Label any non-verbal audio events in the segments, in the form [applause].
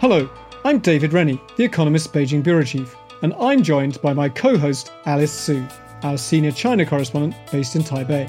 Hello, I'm David Rennie, The Economist Beijing Bureau Chief, and I'm joined by my co host Alice Su, our senior China correspondent based in Taipei.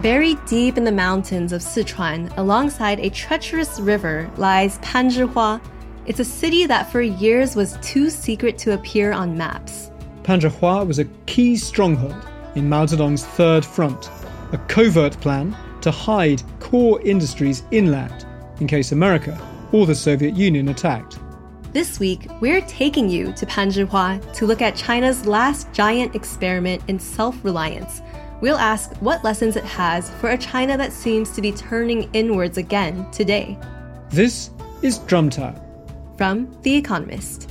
Buried deep in the mountains of Sichuan, alongside a treacherous river, lies Panzhihua. It's a city that for years was too secret to appear on maps. Panzhihua was a key stronghold in Mao Zedong's Third Front, a covert plan to hide core industries inland in case America or the Soviet Union attacked. This week, we're taking you to Panzhihua to look at China's last giant experiment in self reliance. We'll ask what lessons it has for a China that seems to be turning inwards again today. This is Drum Tower From The Economist.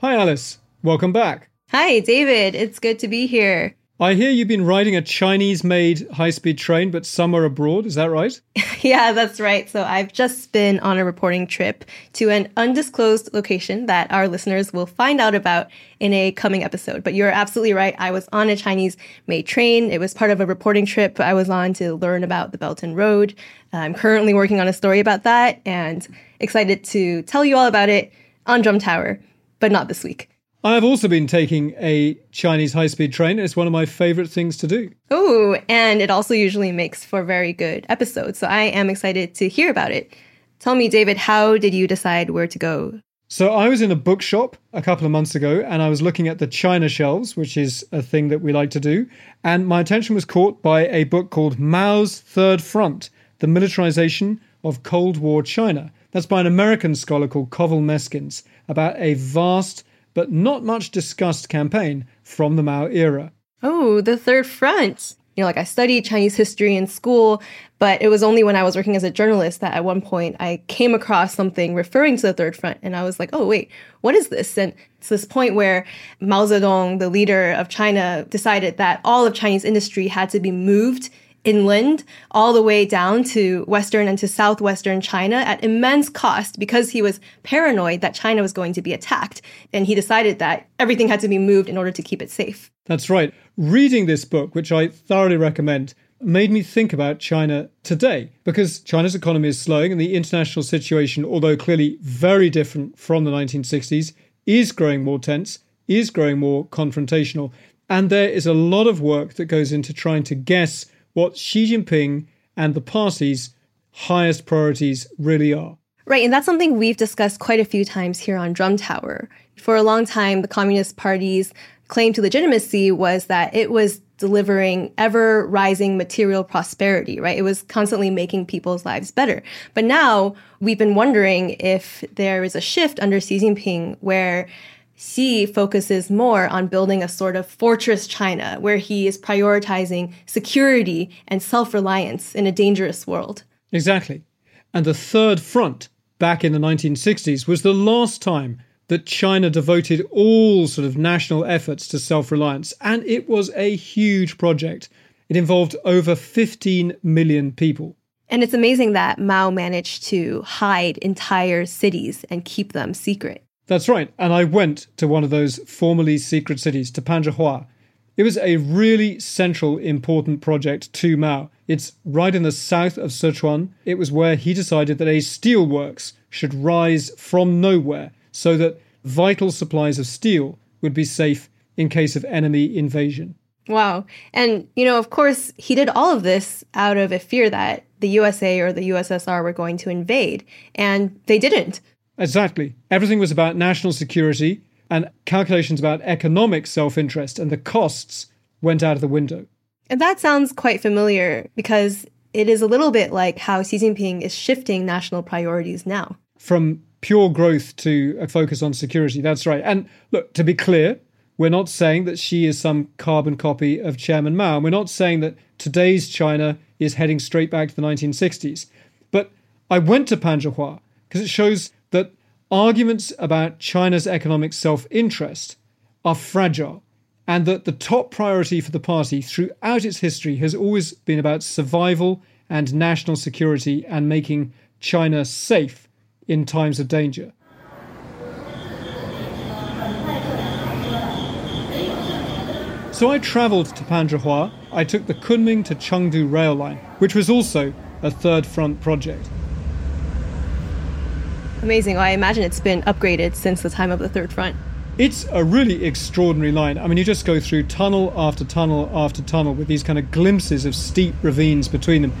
Hi, Alice. Welcome back. Hi, David. It's good to be here. I hear you've been riding a Chinese made high speed train, but somewhere abroad. Is that right? [laughs] yeah, that's right. So I've just been on a reporting trip to an undisclosed location that our listeners will find out about in a coming episode. But you're absolutely right. I was on a Chinese made train. It was part of a reporting trip I was on to learn about the Belt and Road. I'm currently working on a story about that and excited to tell you all about it on Drum Tower, but not this week. I've also been taking a Chinese high speed train. It's one of my favorite things to do. Oh, and it also usually makes for very good episodes. So I am excited to hear about it. Tell me, David, how did you decide where to go? So I was in a bookshop a couple of months ago and I was looking at the China shelves, which is a thing that we like to do. And my attention was caught by a book called Mao's Third Front The Militarization of Cold War China. That's by an American scholar called Covell Meyskens about a vast but not much discussed campaign from the Mao era. Oh, the Third Front. You know, like I studied Chinese history in school, but it was only when I was working as a journalist that at one point I came across something referring to the Third Front. And I was like, oh, wait, what is this? And it's this point where Mao Zedong, the leader of China, decided that all of Chinese industry had to be moved inland all the way down to western and to southwestern China at immense cost because he was paranoid that China was going to be attacked. And he decided that everything had to be moved in order to keep it safe. That's right. Reading this book, which I thoroughly recommend, made me think about China today because China's economy is slowing and the international situation, although clearly very different from the 1960s, is growing more tense, is growing more confrontational. And there is a lot of work that goes into trying to guess what Xi Jinping and the party's highest priorities really are. Right, and that's something we've discussed quite a few times here on Drum Tower. For a long time, the Communist Party's claim to legitimacy was that it was delivering ever rising material prosperity, right? It was constantly making people's lives better. But now we've been wondering if there is a shift under Xi Jinping where Xi focuses more on building a sort of fortress China where he is prioritizing security and self reliance in a dangerous world. Exactly. And the Third Front back in the 1960s was the last time that China devoted all sort of national efforts to self reliance. And it was a huge project. It involved over 15 million people. And it's amazing that Mao managed to hide entire cities and keep them secret. That's right. And I went to one of those formerly secret cities, to Panzhihua. It was a really central, important project to Mao. It's right in the south of Sichuan. It was where he decided that a steelworks should rise from nowhere so that vital supplies of steel would be safe in case of enemy invasion. Wow. And, you know, of course, he did all of this out of a fear that the USA or the USSR were going to invade, and they didn't. Exactly. Everything was about national security and calculations about economic self interest and the costs went out of the window. And that sounds quite familiar because it is a little bit like how Xi Jinping is shifting national priorities now. From pure growth to a focus on security. That's right. And look, to be clear, we're not saying that Xi is some carbon copy of Chairman Mao. And We're not saying that today's China is heading straight back to the 1960s. But I went to Panzhihua because it shows arguments about China's economic self interest are fragile and that the top priority for the party throughout its history has always been about survival and national security and making China safe in times of danger. So I travelled to Panzhihua. I took the Kunming to Chengdu rail line, which was also a third front project. Amazing. Well, I imagine it's been upgraded since the time of the third front. It's a really extraordinary line. I mean, you just go through tunnel after tunnel after tunnel with these kind of glimpses of steep ravines between them.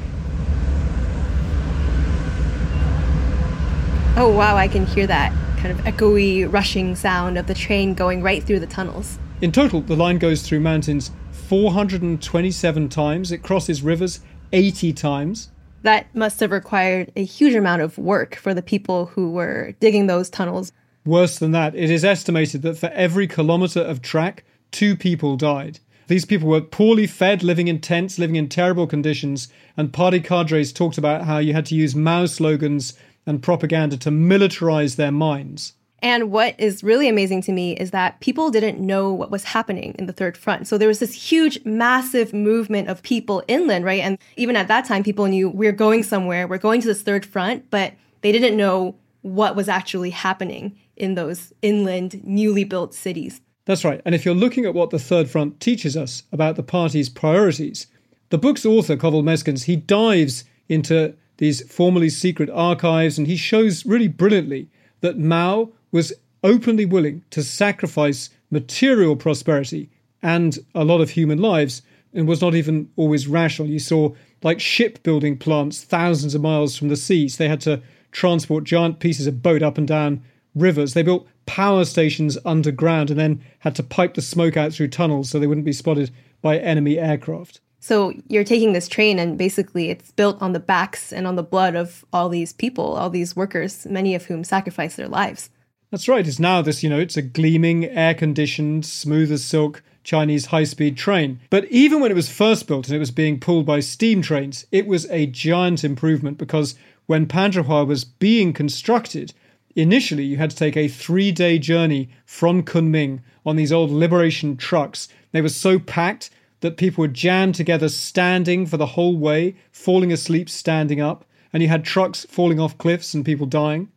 Oh, wow, I can hear that kind of echoey, rushing sound of the train going right through the tunnels. In total, the line goes through mountains 427 times, it crosses rivers 80 times. That must have required a huge amount of work for the people who were digging those tunnels. Worse than that, it is estimated that for every kilometre of track, two people died. These people were poorly fed, living in tents, living in terrible conditions, and party cadres talked about how you had to use Mao slogans and propaganda to militarize their minds. And what is really amazing to me is that people didn't know what was happening in the third front. So there was this huge, massive movement of people inland, right? And even at that time, people knew we're going somewhere, we're going to this third front, but they didn't know what was actually happening in those inland, newly built cities. That's right. And if you're looking at what the Third Front teaches us about the party's priorities, the book's author, Covell Meyskens, he dives into these formerly secret archives and he shows really brilliantly that Mao was openly willing to sacrifice material prosperity and a lot of human lives and was not even always rational. You saw like shipbuilding plants thousands of miles from the seas. They had to transport giant pieces of boat up and down rivers. They built power stations underground and then had to pipe the smoke out through tunnels so they wouldn't be spotted by enemy aircraft. So you're taking this train and basically it's built on the backs and on the blood of all these people, all these workers, many of whom sacrificed their lives. That's right. It's now this, you know, it's a gleaming, air conditioned, smooth as silk Chinese high speed train. But even when it was first built and it was being pulled by steam trains, it was a giant improvement because when Panzhihua was being constructed, Initially, you had to take a three day journey from Kunming on these old liberation trucks. They were so packed that people were jammed together standing for the whole way, falling asleep standing up, and you had trucks falling off cliffs and people dying.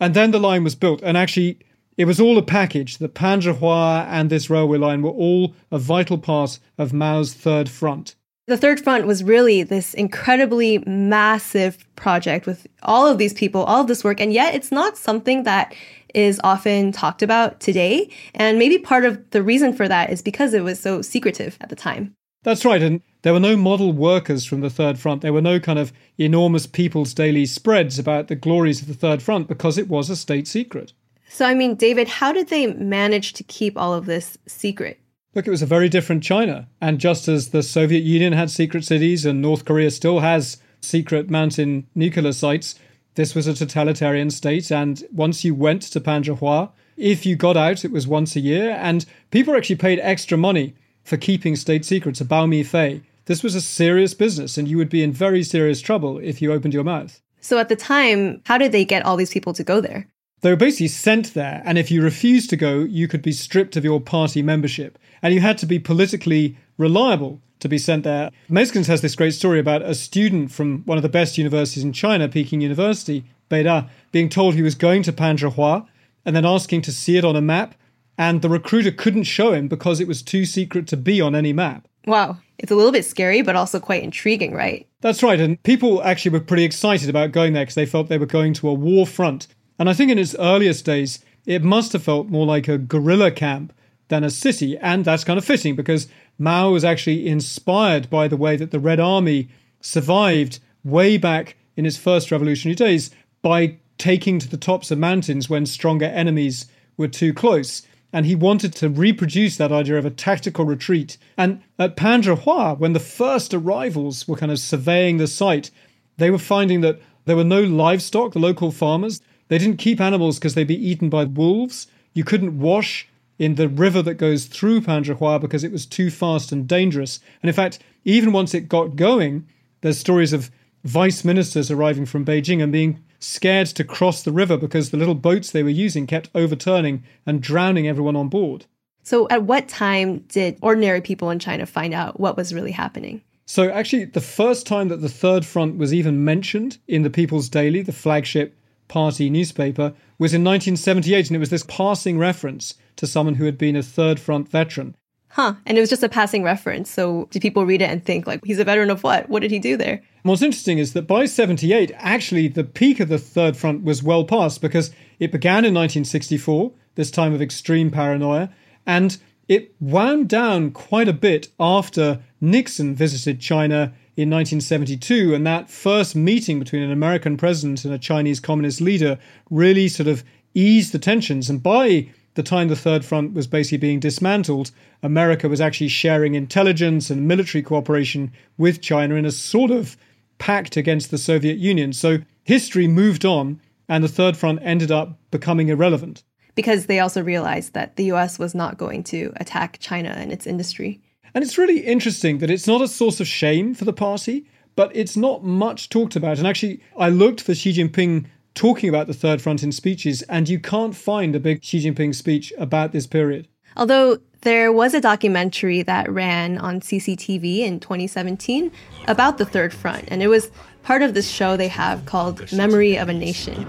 And then the line was built, and actually, it was all a package. The Panzhihua and this railway line were all a vital part of Mao's Third Front. The Third Front was really this incredibly massive project with all of these people, all of this work, and yet it's not something that is often talked about today. And maybe part of the reason for that is because it was so secretive at the time. That's right. And there were no model workers from the Third Front. There were no kind of enormous people's daily spreads about the glories of the Third Front because it was a state secret. So, I mean, David, how did they manage to keep all of this secret? Look, it was a very different China. And just as the Soviet Union had secret cities and North Korea still has secret mountain nuclear sites, this was a totalitarian state. And once you went to Panzhihua, if you got out, it was once a year. And people actually paid extra money for keeping state secrets, a Bao Mi Fei. This was a serious business, and you would be in very serious trouble if you opened your mouth. So at the time, how did they get all these people to go there? They were basically sent there, and if you refused to go, you could be stripped of your party membership. And you had to be politically reliable to be sent there. Meyskens has this great story about a student from one of the best universities in China, Peking University, Beida, being told he was going to Panzhihua and then asking to see it on a map. And the recruiter couldn't show him because it was too secret to be on any map. Wow. It's a little bit scary, but also quite intriguing, right? That's right. And people actually were pretty excited about going there because they felt they were going to a war front. And I think in its earliest days, it must have felt more like a guerrilla camp than a city. And that's kind of fitting because Mao was actually inspired by the way that the Red Army survived way back in its first revolutionary days by taking to the tops of mountains when stronger enemies were too close. And he wanted to reproduce that idea of a tactical retreat. And at Panzhihua, when the first arrivals were kind of surveying the site, they were finding that there were no livestock, the local farmers. They didn't keep animals because they'd be eaten by wolves. You couldn't wash in the river that goes through Panzhihua because it was too fast and dangerous. And in fact, even once it got going, there's stories of vice ministers arriving from Beijing and being scared to cross the river because the little boats they were using kept overturning and drowning everyone on board. So, at what time did ordinary people in China find out what was really happening? So, actually, the first time that the Third Front was even mentioned in the People's Daily, the flagship party newspaper, was in 1978, and it was this passing reference to someone who had been a Third Front veteran. Huh. And it was just a passing reference. So do people read it and think, like, he's a veteran of what? What did he do there? What's interesting is that by 78, actually, the peak of the Third Front was well past because it began in 1964, this time of extreme paranoia, and it wound down quite a bit after Nixon visited China in 1972. And that first meeting between an American president and a Chinese communist leader really sort of eased the tensions. And by the time the Third Front was basically being dismantled, America was actually sharing intelligence and military cooperation with China in a sort of pact against the Soviet Union. So history moved on, and the Third Front ended up becoming irrelevant. Because they also realized that the US was not going to attack China and its industry. And it's really interesting that it's not a source of shame for the party, but it's not much talked about. And actually, I looked for Xi Jinping talking about the Third Front in speeches, and you can't find a big Xi Jinping speech about this period. Although there was a documentary that ran on CCTV in 2017 about the Third Front, and it was part of this show they have called Memory of a Nation.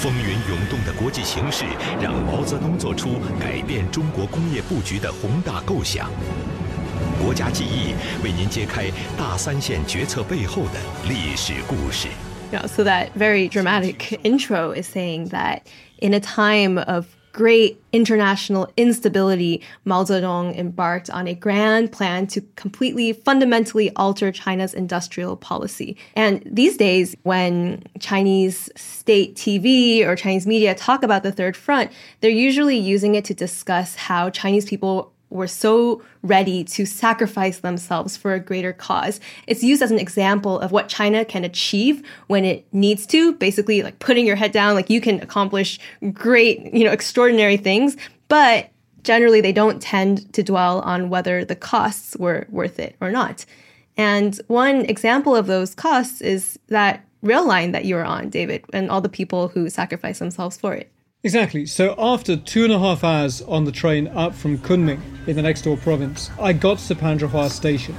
风云涌动的国际形势让毛泽东做出改变中国工业布局的宏大构想。国家记忆为您揭开大三线决策背后的历史故事。 So that very dramatic intro is saying that in a time of great international instability, Mao Zedong embarked on a grand plan to completely fundamentally alter China's industrial policy. And these days, when Chinese state TV or Chinese media talk about the Third Front, they're usually using it to discuss how Chinese people were so ready to sacrifice themselves for a greater cause. It's used as an example of what China can achieve when it needs to, basically like putting your head down, like you can accomplish great, you know, extraordinary things, but generally they don't tend to dwell on whether the costs were worth it or not. And one example of those costs is that rail line that you were on, David, and all the people who sacrificed themselves for it. Exactly. So after two and a half hours on the train up from Kunming in the next door province, I got to Panzhihua station.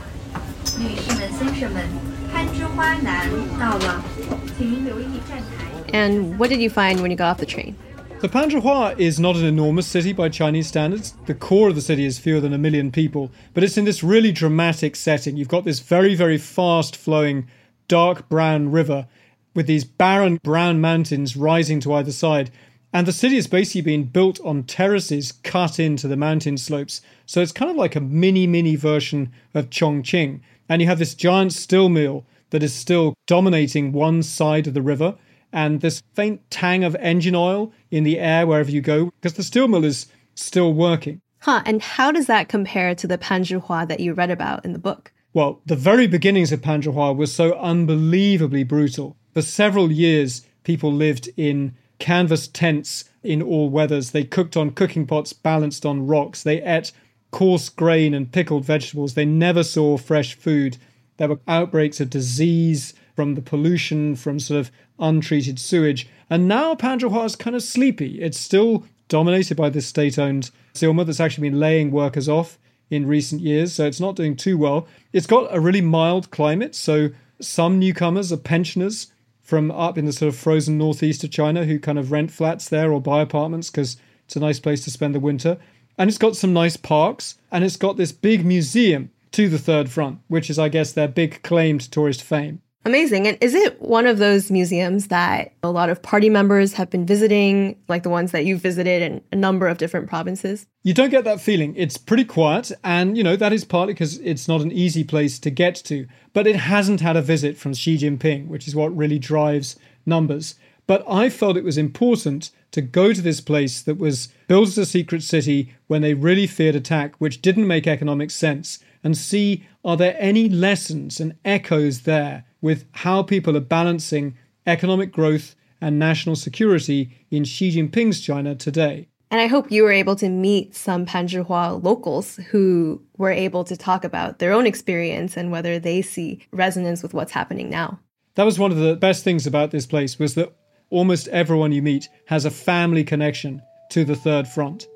And what did you find when you got off the train? The Panzhihua is not an enormous city by Chinese standards. The core of the city is fewer than a million people, but it's in this really dramatic setting. You've got this very, very fast flowing dark brown river with these barren brown mountains rising to either side. And the city has basically been built on terraces cut into the mountain slopes. So it's kind of like a mini, mini version of Chongqing. And you have this giant steel mill that is still dominating one side of the river. And this faint tang of engine oil in the air wherever you go, because the steel mill is still working. Huh. And how does that compare to the Panzhihua that you read about in the book? Well, the very beginnings of Panzhihua were so unbelievably brutal. For several years, people lived in canvas tents in all weathers. They cooked on cooking pots balanced on rocks. They ate coarse grain and pickled vegetables. They never saw fresh food. There were outbreaks of disease from the pollution, from sort of untreated sewage. And now Panzhihua is kind of sleepy. It's still dominated by this state owned Silma that's actually been laying workers off in recent years, so it's not doing too well. It's got a really mild climate, so some newcomers are pensioners from up in the sort of frozen northeast of China who kind of rent flats there or buy apartments because it's a nice place to spend the winter. And it's got some nice parks and it's got this big museum to the Third Front, which is, I guess, their big claim to tourist fame. Amazing. And is it one of those museums that a lot of party members have been visiting, like the ones that you've visited in a number of different provinces? You don't get that feeling. It's pretty quiet. And, you know, that is partly because it's not an easy place to get to. But it hasn't had a visit from Xi Jinping, which is what really drives numbers. But I felt it was important to go to this place that was built as a secret city when they really feared attack, which didn't make economic sense, and see are there any lessons and echoes there with how people are balancing economic growth and national security in Xi Jinping's China today. And I hope you were able to meet some Panzhihua locals who were able to talk about their own experience and whether they see resonance with what's happening now. That was one of the best things about this place was that almost everyone you meet has a family connection to the Third Front.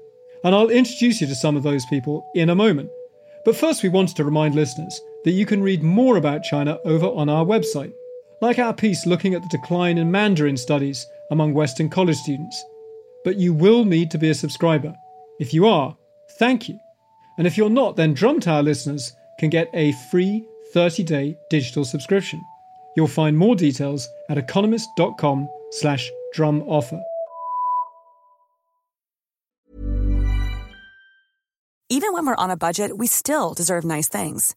And I'll introduce you to some of those people in a moment. But first, we wanted to remind listeners that you can read more about China over on our website, like our piece looking at the decline in Mandarin studies among Western college students. But you will need to be a subscriber. If you are, thank you. And if you're not, then Drum Tower listeners can get a free 30 day digital subscription. You'll find more details at economist.com slash drum offer. Even when we're on a budget, we still deserve nice things.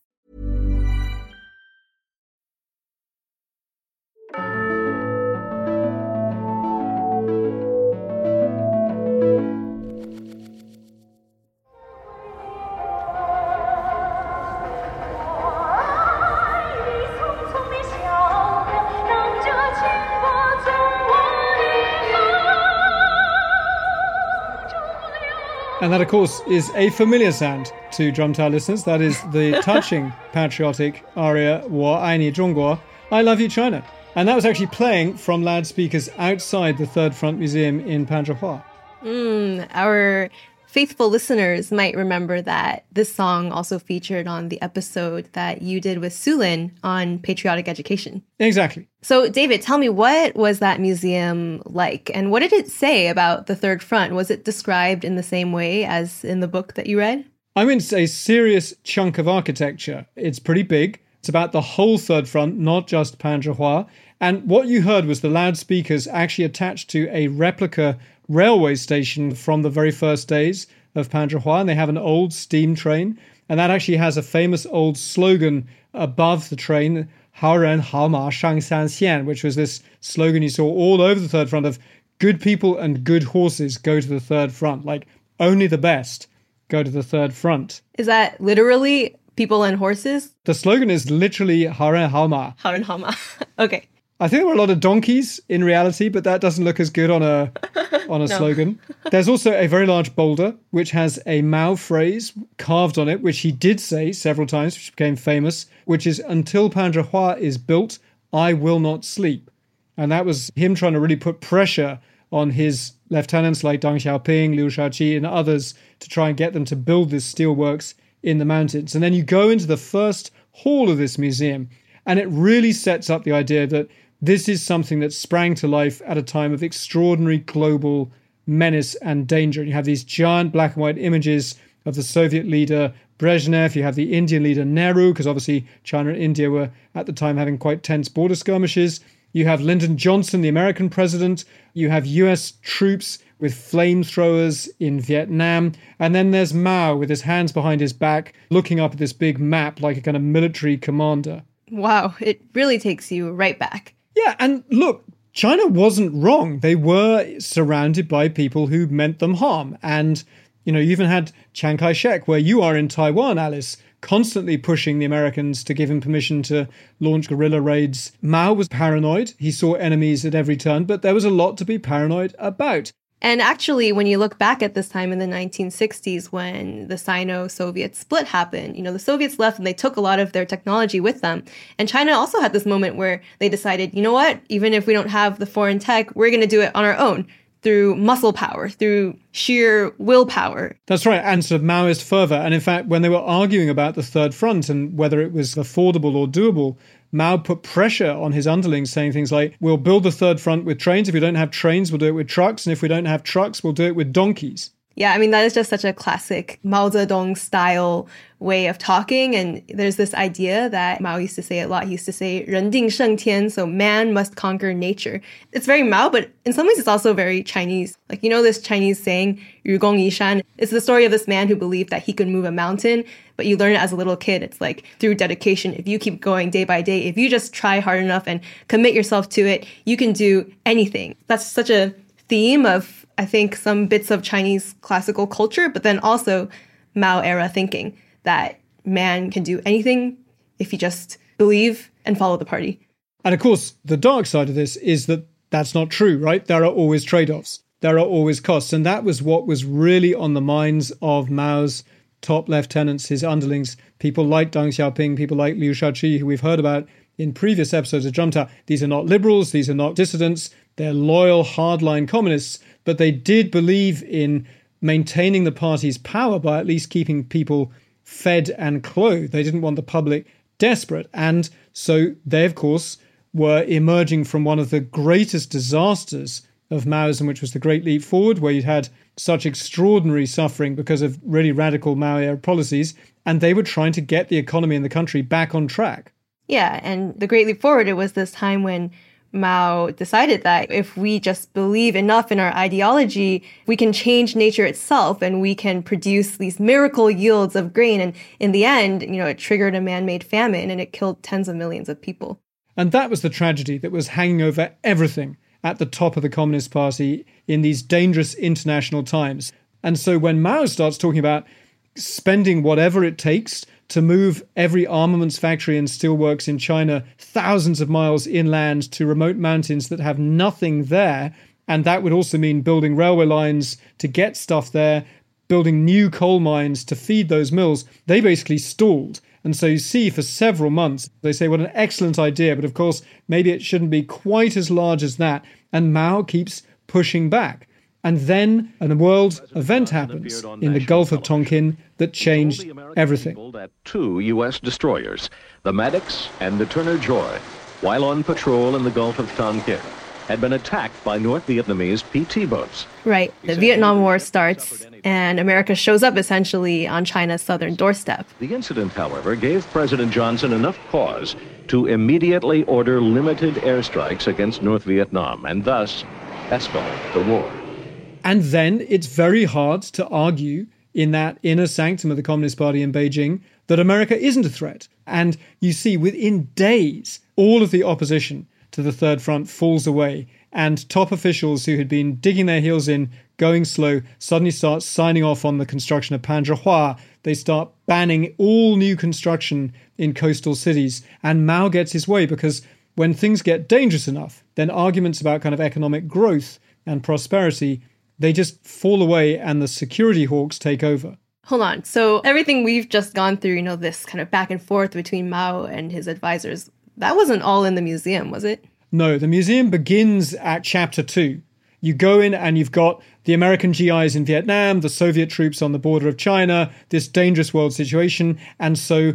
And that, of course, is a familiar sound to Drum Tower listeners. That is the [laughs] touching patriotic aria Wo Aini Zhongguo, I Love You China. And that was actually playing from loudspeakers outside the Third Front Museum in Panzhihua. Mm, our faithful listeners might remember that this song also featured on the episode that you did with Sulin on patriotic education. Exactly. So, David, tell me what was that museum like and what did it say about the Third Front? Was it described in the same way as in the book that you read? I mean, it's a serious chunk of architecture. It's pretty big. It's about the whole Third Front, not just Panzhihua. And what you heard was the loudspeakers actually attached to a replica railway station from the very first days of Panzhihua, and they have an old steam train, and that actually has a famous old slogan above the train, Haoren Haoma Shangsan Xian, which was this slogan you saw all over the third front of good people and good horses go to the third front, like only the best go to the third front. Is that literally people and horses? The slogan is literally Haoren Haoma. Haoren Haoma. [laughs] okay. I think there were a lot of donkeys in reality, but that doesn't look as good on a [laughs] on a no. slogan. There's also a very large boulder which has a Mao phrase carved on it, which he did say several times, which became famous, which is "Until Panzhihua is built, I will not sleep," and that was him trying to really put pressure on his lieutenants like Deng Xiaoping, Liu Shaoqi, and others to try and get them to build this steelworks in the mountains. And then you go into the first hall of this museum, and it really sets up the idea that this is something that sprang to life at a time of extraordinary global menace and danger. And you have these giant black and white images of the Soviet leader Brezhnev, you have the Indian leader Nehru, because obviously China and India were at the time having quite tense border skirmishes. You have Lyndon Johnson, the American president. You have US troops with flamethrowers in Vietnam. And then there's Mao with his hands behind his back, looking up at this big map like a kind of military commander. Wow, it really takes you right back. Yeah, and look, China wasn't wrong. They were surrounded by people who meant them harm. And, you know, you even had Chiang Kai shek, where you are in Taiwan, Alice, constantly pushing the Americans to give him permission to launch guerrilla raids. Mao was paranoid. He saw enemies at every turn, but there was a lot to be paranoid about. And actually, when you look back at this time in the 1960s when the Sino Soviet split happened, you know, the Soviets left and they took a lot of their technology with them. And China also had this moment where they decided, you know what, even if we don't have the foreign tech, we're going to do it on our own through muscle power, through sheer willpower. That's right, and sort of Maoist fervor. And in fact, when they were arguing about the Third Front and whether it was affordable or doable, Mao put pressure on his underlings, saying things like, We'll build the third front with trains. If we don't have trains, we'll do it with trucks. And if we don't have trucks, we'll do it with donkeys. Yeah, I mean, that is just such a classic Mao Zedong style way of talking. And there's this idea that Mao used to say a lot. He used to say, 人定胜天, so man must conquer nature. It's very Mao, but in some ways it's also very Chinese. Like, you know, this Chinese saying, 愚公移山. It's the story of this man who believed that he could move a mountain, but you learn it as a little kid. It's like through dedication. If you keep going day by day, if you just try hard enough and commit yourself to it, you can do anything. That's such a theme of I think, some bits of Chinese classical culture, but then also Mao era thinking that man can do anything if you just believe and follow the party. And of course, the dark side of this is that that's not true, right? There are always trade offs, there are always costs. And that was what was really on the minds of Mao's top lieutenants, his underlings, people like Deng Xiaoping, people like Liu Shaoqi, who we've heard about in previous episodes of Zhengzhou. These are not liberals, these are not dissidents, they're loyal, hardline communists but they did believe in maintaining the party's power by at least keeping people fed and clothed. They didn't want the public desperate. And so they, of course, were emerging from one of the greatest disasters of Maoism, which was the Great Leap Forward, where you'd had such extraordinary suffering because of really radical Mao policies. And they were trying to get the economy in the country back on track. Yeah. And the Great Leap Forward, it was this time when Mao decided that if we just believe enough in our ideology, we can change nature itself and we can produce these miracle yields of grain. And in the end, you know, it triggered a man made famine and it killed tens of millions of people. And that was the tragedy that was hanging over everything at the top of the Communist Party in these dangerous international times. And so when Mao starts talking about spending whatever it takes to move every armaments factory and steelworks in China thousands of miles inland to remote mountains that have nothing there. And that would also mean building railway lines to get stuff there, building new coal mines to feed those mills. They basically stalled. And so you see for several months, they say, what an excellent idea. But of course, maybe it shouldn't be quite as large as that. And Mao keeps pushing back. And then a world event happens in the Gulf of Tonkin that changed everything. Two U.S. destroyers, the Maddox and the Turner Joy, while on patrol in the Gulf of Tonkin, had been attacked by North Vietnamese PT boats. Right. The Vietnam War starts, and America shows up essentially on China's southern doorstep. The incident, however, gave President Johnson enough pause to immediately order limited airstrikes against North Vietnam and thus escalate the war. And then it's very hard to argue in that inner sanctum of the Communist Party in Beijing that America isn't a threat. And you see within days, all of the opposition to the Third Front falls away. And top officials who had been digging their heels in, going slow, suddenly start signing off on the construction of Panzhihua. They start banning all new construction in coastal cities. And Mao gets his way because when things get dangerous enough, then arguments about kind of economic growth and prosperity they just fall away and the security hawks take over. Hold on. So everything we've just gone through, you know, this kind of back and forth between Mao and his advisors, that wasn't all in the museum, was it? No, the museum begins at chapter two. You go in and you've got the American GIs in Vietnam, the Soviet troops on the border of China, this dangerous world situation. And so,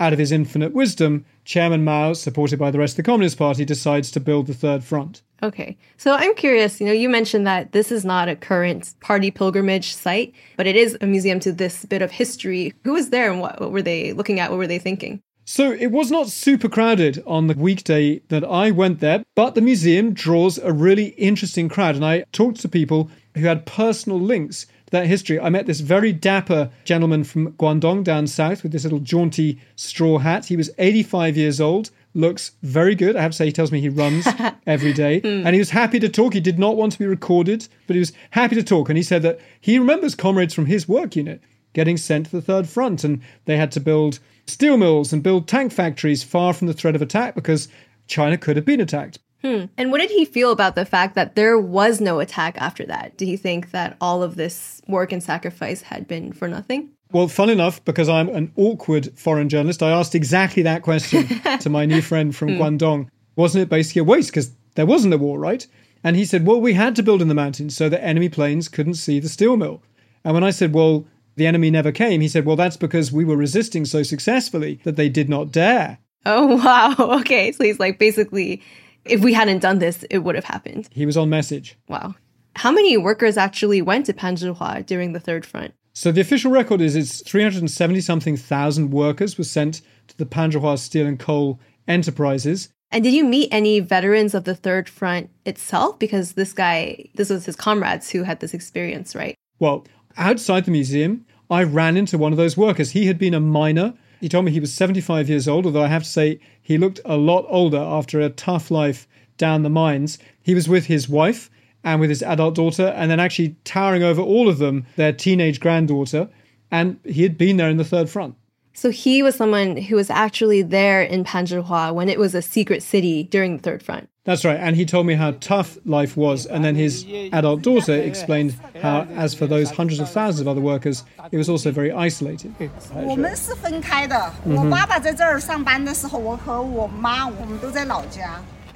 out of his infinite wisdom, Chairman Mao, supported by the rest of the Communist Party, decides to build the Third Front. Okay. So I'm curious, you know, you mentioned that this is not a current party pilgrimage site, but it is a museum to this bit of history. Who was there and what, what were they looking at? What were they thinking? So it was not super crowded on the weekday that I went there, but the museum draws a really interesting crowd. And I talked to people who had personal links to that history. I met this very dapper gentleman from Guangdong down south with this little jaunty straw hat. He was 85 years old looks very good. I have to say, he tells me he runs [laughs] every day. Mm. And he was happy to talk. He did not want to be recorded, but he was happy to talk. And he said that he remembers comrades from his work unit getting sent to the Third Front, and they had to build steel mills and build tank factories far from the threat of attack because China could have been attacked. Hmm. And what did he feel about the fact that there was no attack after that? Did he think that all of this work and sacrifice had been for nothing? Well, fun enough, because I'm an awkward foreign journalist, I asked exactly that question [laughs] to my new friend from mm. Guangdong. Wasn't it basically a waste? Because there wasn't a war, right? And he said, well, we had to build in the mountains so that enemy planes couldn't see the steel mill. And when I said, well, the enemy never came, he said, well, that's because we were resisting so successfully that they did not dare. Oh, [laughs] wow. Okay. So he's like, basically, if we hadn't done this, it would have happened. He was on message. Wow. how many workers actually went to Panzhihua during the Third Front? So the official record is it's 370 something thousand workers were sent to the Panzhihua Steel and Coal Enterprises. And did you meet any veterans of the Third Front itself? Because this guy, this was his comrades who had this experience, right? Well, outside the museum, I ran into one of those workers. He had been a miner. He told me he was 75 years old, although I have to say he looked a lot older after a tough life down the mines. He was with his wife and with his adult daughter, and then actually towering over all of them, their teenage granddaughter. And he had been there in the third front. So he was someone who was actually there in Panzhihua when it was a secret city during the Third Front. That's right. And he told me how tough life was. And then his adult daughter explained how, as for those hundreds of thousands of other workers, it was also very isolated. Mm-hmm.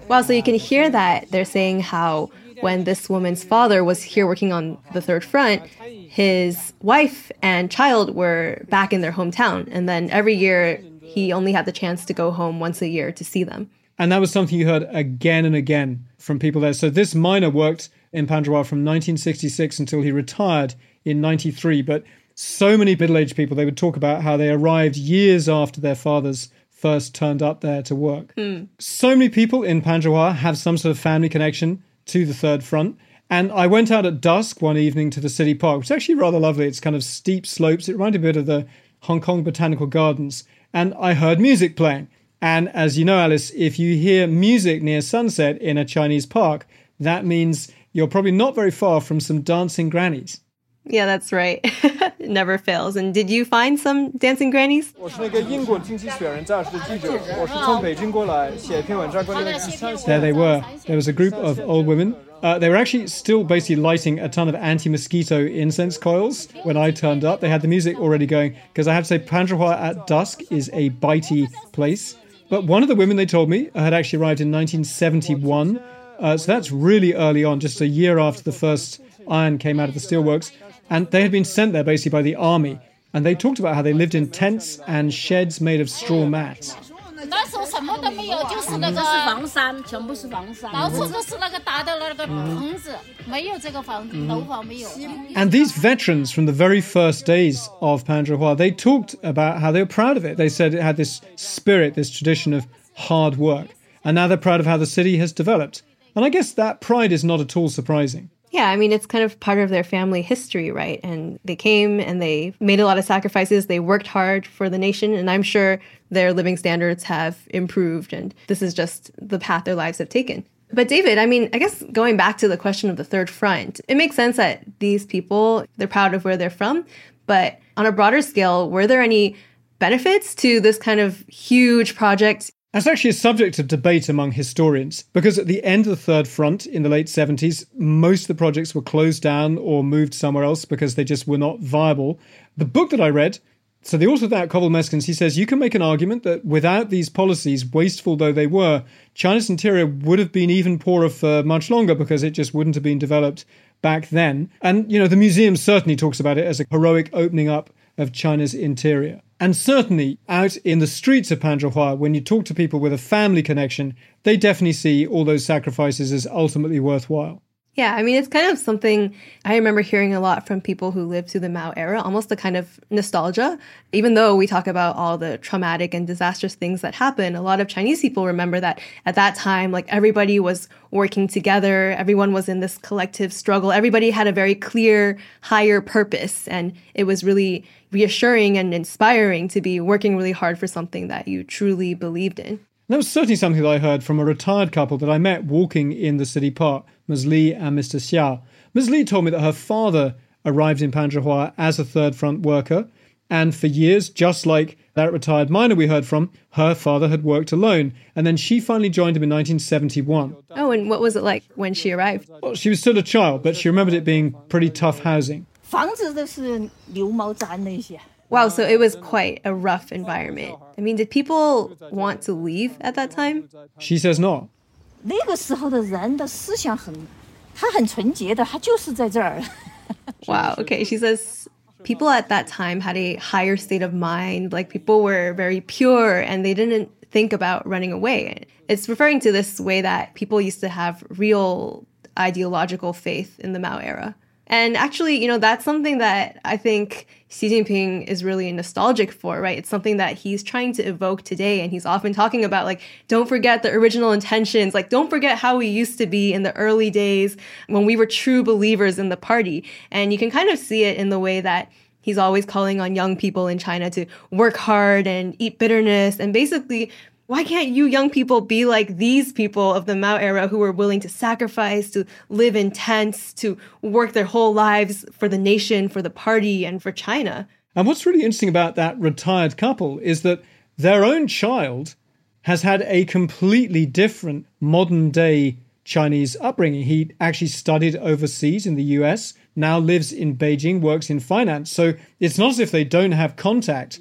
Wow, so you can hear that they're saying how when this woman's father was here working on the third front, his wife and child were back in their hometown. And then every year, he only had the chance to go home once a year to see them. And that was something you heard again and again from people there. So this miner worked in Panzhihua from 1966 until he retired in 93. But so many middle aged people, they would talk about how they arrived years after their fathers first turned up there to work. Hmm. So many people in Panzhihua have some sort of family connection to the Third Front. And I went out at dusk one evening to the city park, which is actually rather lovely. It's kind of steep slopes. It reminded me a bit of the Hong Kong Botanical Gardens. And I heard music playing. And as you know, Alice, if you hear music near sunset in a Chinese park, that means you're probably not very far from some dancing grannies. Yeah, that's right. [laughs] it never fails. And did you find some dancing grannies? There they were. There was a group of old women. Uh, they were actually still basically lighting a ton of anti-mosquito incense coils when I turned up. They had the music already going because I have to say Panzhihua at dusk is a bitey place. But one of the women they told me had actually arrived in 1971, uh, so that's really early on, just a year after the first iron came out of the steelworks. And they had been sent there basically by the army. And they talked about how they lived in tents and sheds made of straw mats. And these veterans from the very first days of Panzhihua, they talked about how they were proud of it. They said it had this spirit, this tradition of hard work. And now they're proud of how the city has developed. And I guess that pride is not at all surprising. Yeah, I mean, it's kind of part of their family history, right? And they came and they made a lot of sacrifices. They worked hard for the nation. And I'm sure their living standards have improved. And this is just the path their lives have taken. But David, I mean, I guess going back to the question of the third front, it makes sense that these people, they're proud of where they're from. But on a broader scale, were there any benefits to this kind of huge project That's actually a subject of debate among historians because at the end of the Third Front in the late 70s, most of the projects were closed down or moved somewhere else because they just were not viable. The book that I read, so the author of that, Covell Meyskens, he says you can make an argument that without these policies, wasteful though they were, China's interior would have been even poorer for much longer because it just wouldn't have been developed back then. And, you know, the museum certainly talks about it as a heroic opening up of China's interior. And certainly out in the streets of Panzhihua, when you talk to people with a family connection, they definitely see all those sacrifices as ultimately worthwhile. Yeah, I mean, it's kind of something I remember hearing a lot from people who lived through the Mao era, almost a kind of nostalgia. Even though we talk about all the traumatic and disastrous things that happened, a lot of Chinese people remember that at that time, like everybody was working together, everyone was in this collective struggle, everybody had a very clear, higher purpose. And it was really reassuring and inspiring to be working really hard for something that you truly believed in. That was certainly something that I heard from a retired couple that I met walking in the city park, Ms. Lee and Mr. Xiao. Ms. Lee told me that her father arrived in Panzhihua as a third front worker, and for years, just like that retired miner we heard from, her father had worked alone, and then she finally joined him in 1971. Oh, and what was it like when she arrived? Well, she was still a child, but she remembered it being pretty tough housing. 房子都是牛毛毡那些。 Wow, so it was quite a rough environment. I mean, did people want to leave at that time? She says not. 那个时候的人的思想很，他很纯洁的，他就是在这儿。 [laughs] Wow, okay. She says people at that time had a higher state of mind. Like people were very pure and they didn't think about running away. It's referring to this way that people used to have real ideological faith in the Mao era. And actually, you know, that's something that I think Xi Jinping is really nostalgic for, right? It's something that he's trying to evoke today. And he's often talking about, like, don't forget the original intentions. Like, don't forget how we used to be in the early days when we were true believers in the party. And you can kind of see it in the way that he's always calling on young people in China to work hard and eat bitterness and basically why can't you young people be like these people of the Mao era who were willing to sacrifice, to live in tents, to work their whole lives for the nation, for the party, and for China? And what's really interesting about that retired couple is that their own child has had a completely different modern day Chinese upbringing. He actually studied overseas in the US, now lives in Beijing, works in finance. So it's not as if they don't have contact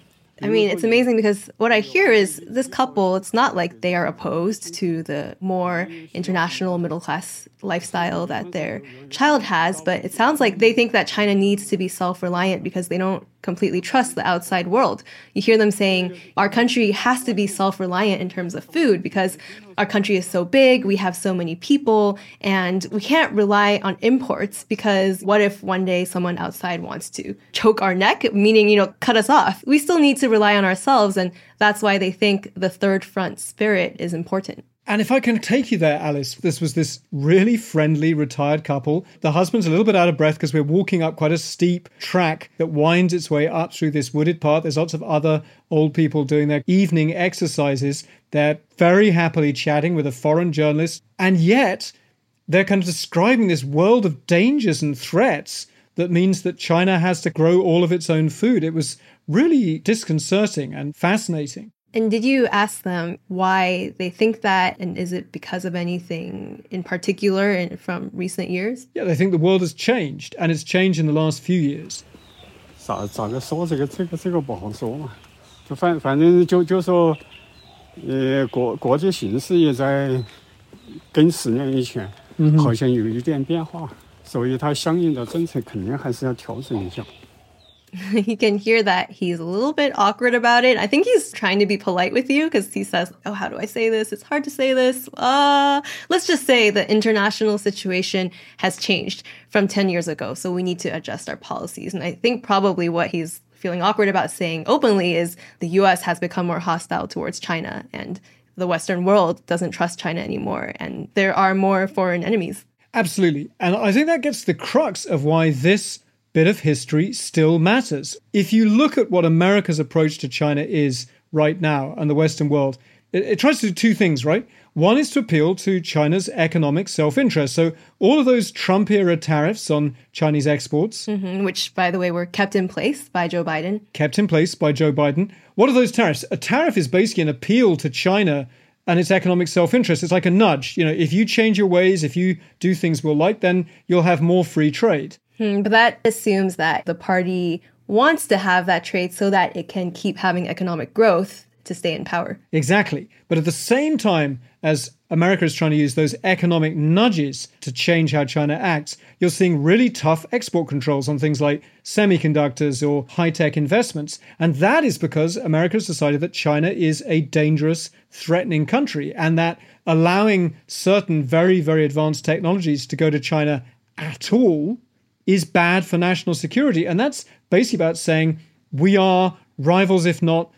I mean, it's amazing because what I hear is this couple, it's not like they are opposed to the more international middle class lifestyle that their child has, but it sounds like they think that China needs to be self reliant because they don't completely trust the outside world. You hear them saying, our country has to be self reliant in terms of food because our country is so big, we have so many people, and we can't rely on imports because what if one day someone outside wants to choke our neck, meaning, you know, cut us off? We still need to rely on ourselves, and that's why they think the third front spirit is important. And if I can take you there, Alice, this was this really friendly retired couple. The husband's a little bit out of breath because we're walking up quite a steep track that winds its way up through this wooded part. There's lots of other old people doing their evening exercises. They're very happily chatting with a foreign journalist. And yet, they're kind of describing this world of dangers and threats that means that China has to grow all of its own food. It was really disconcerting and fascinating. And did you ask them why they think that? And is it because of anything in particular in, from recent years? Yeah, they think the world has changed, and it's changed in the last few years. 咋咋个说这个这个这个不好说嘛，就反反正就就说，呃，国国际形势也在跟十年以前好像有一点变化，所以它相应的政策肯定还是要调整一下。 [laughs] you can hear that he's a little bit awkward about it. I think he's trying to be polite with you because he says, Oh, how do I say this? It's hard to say this. Uh, let's just say the international situation has changed from 10 years ago. So we need to adjust our policies. And I think probably what he's feeling awkward about saying openly is the US has become more hostile towards China and the Western world doesn't trust China anymore. And there are more foreign enemies. Absolutely. And I think that gets the crux of why this bit of history still matters. If you look at what America's approach to China is right now and the Western world, it, it tries to do two things, right? One is to appeal to China's economic self interest. So, all of those Trump era tariffs on Chinese exports, mm-hmm, which, by the way, were kept in place by Joe Biden. Kept in place by Joe Biden. What are those tariffs? A tariff is basically an appeal to China and its economic self interest. It's like a nudge. You know, if you change your ways, if you do things we'll like, then you'll have more free trade. Hmm, but that assumes that the party wants to have that trade so that it can keep having economic growth to stay in power. Exactly. But at the same time as America is trying to use those economic nudges to change how China acts, you're seeing really tough export controls on things like semiconductors or high tech investments. And that is because America has decided that China is a dangerous, threatening country and that allowing certain very, very advanced technologies to go to China at all is bad for national security. And that's basically about saying we are rivals, if not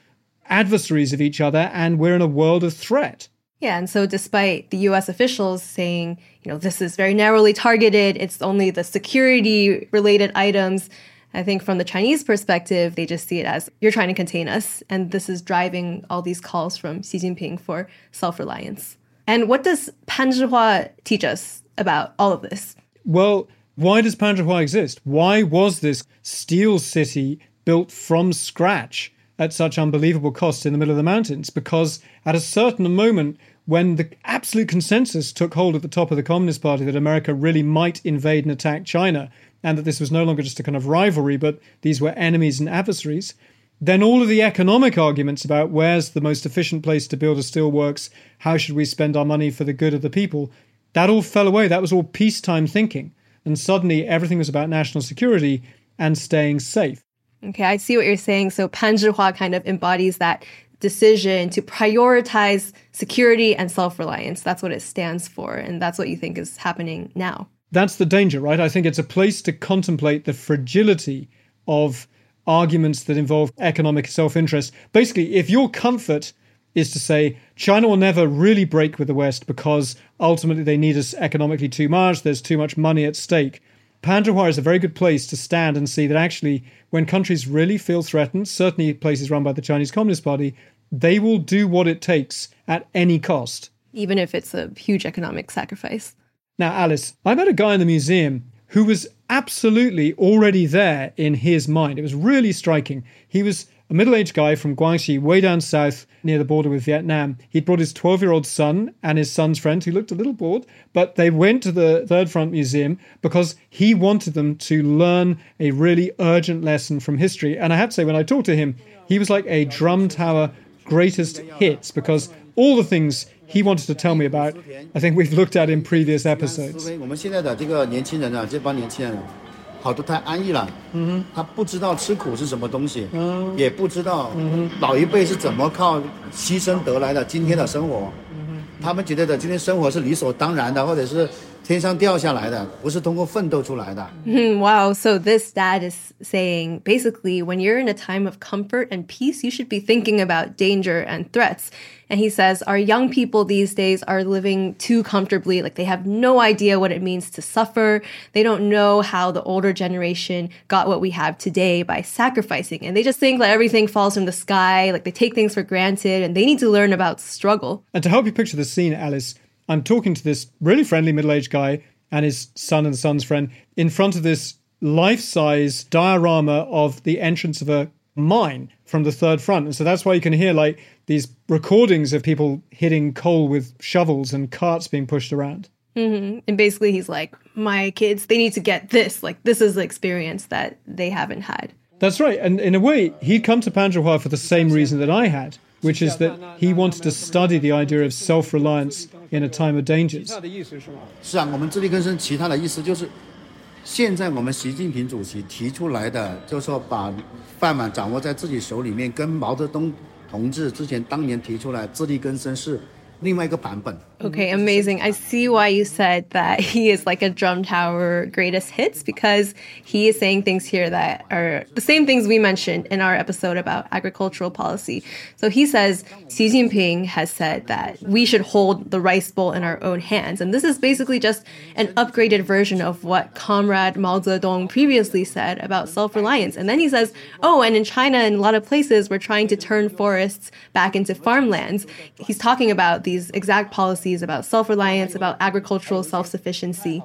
adversaries of each other, and we're in a world of threat. Yeah, and so despite the US officials saying, you know, this is very narrowly targeted, it's only the security related items, I think from the Chinese perspective, they just see it as you're trying to contain us. And this is driving all these calls from Xi Jinping for self reliance. And what does Panzhihua teach us about all of this? Well, why does Panzhihua exist? Why was this steel city built from scratch at such unbelievable cost in the middle of the mountains? Because at a certain moment, when the absolute consensus took hold at the top of the Communist Party that America really might invade and attack China, and that this was no longer just a kind of rivalry, but these were enemies and adversaries, then all of the economic arguments about where's the most efficient place to build a steelworks, how should we spend our money for the good of the people, that all fell away. That was all peacetime thinking. And suddenly everything was about national security and staying safe. Okay, I see what you're saying. So Panzhihua kind of embodies that decision to prioritize security and self-reliance. That's what it stands for, and that's what you think is happening now. That's the danger, right? I think it's a place to contemplate the fragility of arguments that involve economic self-interest. Basically, if your comfort is to say China will never really break with the West because ultimately they need us economically too much, there's too much money at stake. Pan is a very good place to stand and see that actually, when countries really feel threatened, certainly places run by the Chinese Communist Party, they will do what it takes at any cost. Even if it's a huge economic sacrifice. Now, Alice, I met a guy in the museum who was absolutely already there in his mind. It was really striking. He was a middle aged guy from Guangxi, way down south near the border with Vietnam. He'd brought his 12 year old son and his son's friend, who looked a little bored, but they went to the Third Front Museum because he wanted them to learn a really urgent lesson from history. And I have to say, when I talked to him, he was like a drum tower greatest hits because all the things he wanted to tell me about, I think we've looked at in previous episodes. 好多太安逸了，嗯哼，他不知道吃苦是什么东西，嗯，也不知道老一辈是怎么靠牺牲得来的今天的生活，嗯哼，他们觉得的今天生活是理所当然的，或者是天上掉下来的，不是通过奋斗出来的。Wow, [laughs] so this dad is saying basically when you're in a time of comfort and peace, you should be thinking about danger and threats. And he says our young people these days are living too comfortably, like they have no idea what it means to suffer. They don't know how the older generation got what we have today by sacrificing. And they just think that everything falls from the sky, like they take things for granted and they need to learn about struggle. And to help you picture the scene, Alice, I'm talking to this really friendly middle aged guy and his son and son's friend in front of this life size diorama of the entrance of a mine from the third front. And so that's why you can hear like these recordings of people hitting coal with shovels and carts being pushed around. Mm-hmm. And basically, he's like, My kids, they need to get this. Like, this is the experience that they haven't had. That's right. And in a way, he'd come to Pan for the same reason that I had, which is that he wanted to study the idea of self reliance in a time of dangers. 是啊，我们自力更生，其他的意思就是现在我们习近平主席提出来的，就是说把饭碗掌握在自己手里面，跟毛泽东同志之前当年提出来自力更生是另外一个版本。 Okay, amazing. I see why you said that [laughs] he is like a drum tower greatest hits because he is saying things here that are the same things we mentioned in our episode about agricultural policy. So he says Xi Jinping has said that we should hold the rice bowl in our own hands. And this is basically just an upgraded version of what Comrade Mao Zedong previously said about self reliance. And then he says, oh, and in China and a lot of places, we're trying to turn forests back into farmlands. He's talking about these exact policies about self reliance, about agricultural self sufficiency.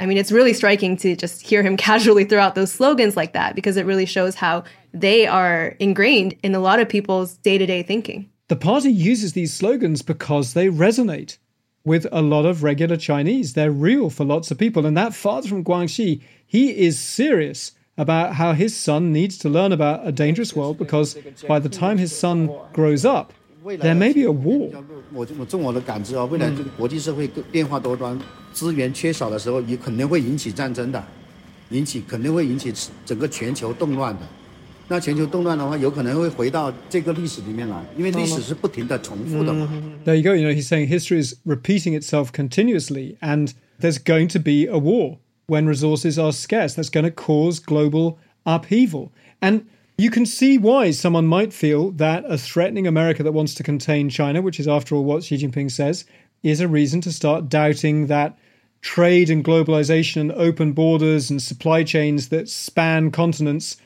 I mean, it's really striking to just hear him [laughs] casually throw out those slogans like that because it really shows how they are ingrained in a lot of people's day to day thinking. The party uses these slogans because they resonate with a lot of regular Chinese. They're real for lots of people. And that father from Guangxi, he is serious about how his son needs to learn about a dangerous world because by the time his son grows up, there may be a war. 我我从我的感知啊，未来这个国际社会变化多端，资源缺少的时候，也肯定会引起战争的，引起肯定会引起整个全球动乱的。那全球动乱的话，有可能会回到这个历史里面来，因为历史是不停的重复的嘛。There you go. You know, he's saying history is repeating itself continuously, and there's going to be a war when resources are scarce. That's going to cause global upheaval, and you can see why someone might feel that a threatening America that wants to contain China, which is after all what Xi Jinping says, is a reason to start doubting that trade and globalization and open borders and supply chains that span continents.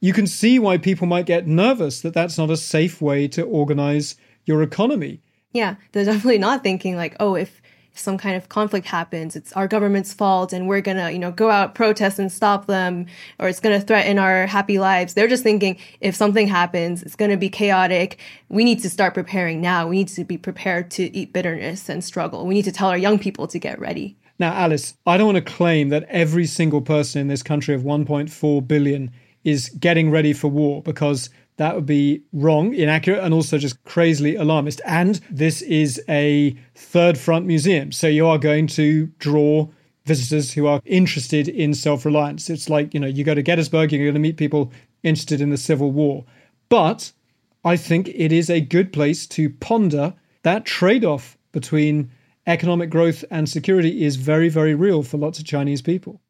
You can see why people might get nervous that that's not a safe way to organize your economy. Yeah, they're definitely not thinking like, oh, if some kind of conflict happens, it's our government's fault and we're gonna, you know, go out, protest and stop them, or it's gonna threaten our happy lives. They're just thinking if something happens, it's gonna be chaotic. We need to start preparing now. We need to be prepared to eat bitterness and struggle. We need to tell our young people to get ready. Now, Alice, I don't want to claim that every single person in this country of 1.4 billion is getting ready for war because that would be wrong, inaccurate, and also just crazily alarmist. And this is a third front museum. So you are going to draw visitors who are interested in self reliance. It's like, you know, you go to Gettysburg, you're going to meet people interested in the Civil War. But I think it is a good place to ponder that trade off between economic growth and security is very, very real for lots of Chinese people.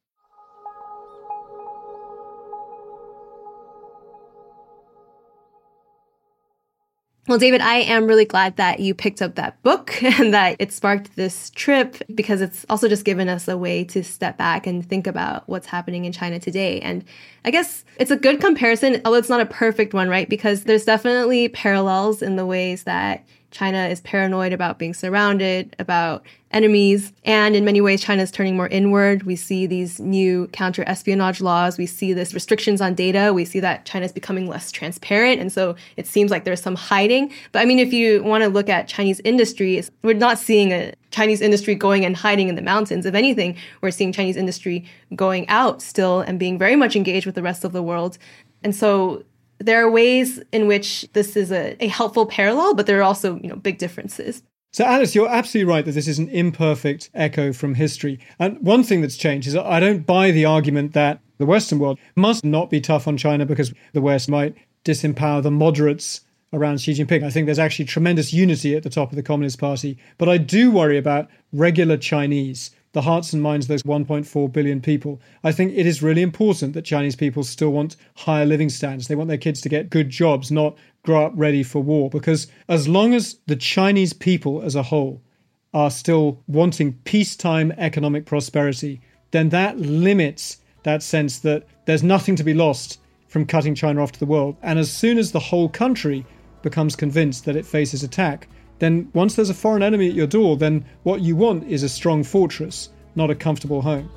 Well, David, I am really glad that you picked up that book [laughs] and that it sparked this trip because it's also just given us a way to step back and think about what's happening in China today. And I guess it's a good comparison, although it's not a perfect one, right? Because there's definitely parallels in the ways that China is paranoid about being surrounded, about enemies. And in many ways, China is turning more inward. We see these new counter espionage laws. We see this restrictions on data. We see that China is becoming less transparent. And so it seems like there's some hiding. But I mean, if you want to look at Chinese industry, we're not seeing a Chinese industry going and hiding in the mountains. If anything, we're seeing Chinese industry going out still and being very much engaged with the rest of the world. And so there are ways in which this is a, a helpful parallel, but there are also, you know, big differences. So, Alice, you're absolutely right that this is an imperfect echo from history. And one thing that's changed is I don't buy the argument that the Western world must not be tough on China because the West might disempower the moderates around Xi Jinping. I think there's actually tremendous unity at the top of the Communist Party. But I do worry about regular Chinese the hearts and minds of those 1.4 billion people. I think it is really important that Chinese people still want higher living standards. They want their kids to get good jobs, not grow up ready for war. Because as long as the Chinese people as a whole are still wanting peacetime economic prosperity, then that limits that sense that there's nothing to be lost from cutting China off to the world. And as soon as the whole country becomes convinced that it faces attack, then once there's a foreign enemy at your door, then what you want is a strong fortress, not a comfortable home.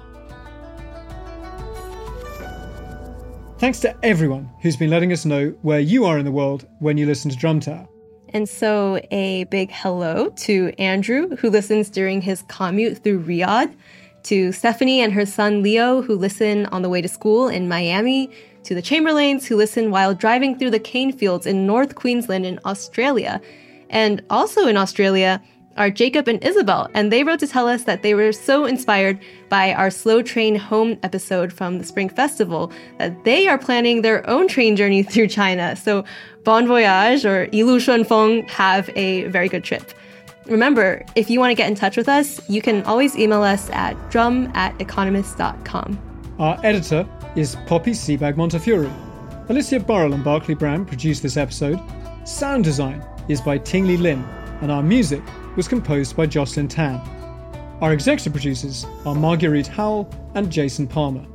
Thanks to everyone who's been letting us know where you are in the world when you listen to Drum Tower. And so, a big hello to Andrew, who listens during his commute through Riyadh, to Stephanie and her son Leo, who listen on the way to school in Miami, to the Chamberlains, who listen while driving through the cane fields in North Queensland in Australia, and also in Australia are Jacob and Isabel, and they wrote to tell us that they were so inspired by our slow train home episode from the Spring Festival that they are planning their own train journey [laughs] through China. So, bon voyage or Yilu Shunfeng, have a very good trip. Remember, if you want to get in touch with us, you can always email us at drum at economist.com. Our editor is Poppy Sebag Montefiore. Alicia Burrell and Barclay Brown produced this episode. Sound design is by Tingley Lin, and our music was composed by Jocelyn Tan. Our executive producers are Marguerite Howell and Jason Palmer.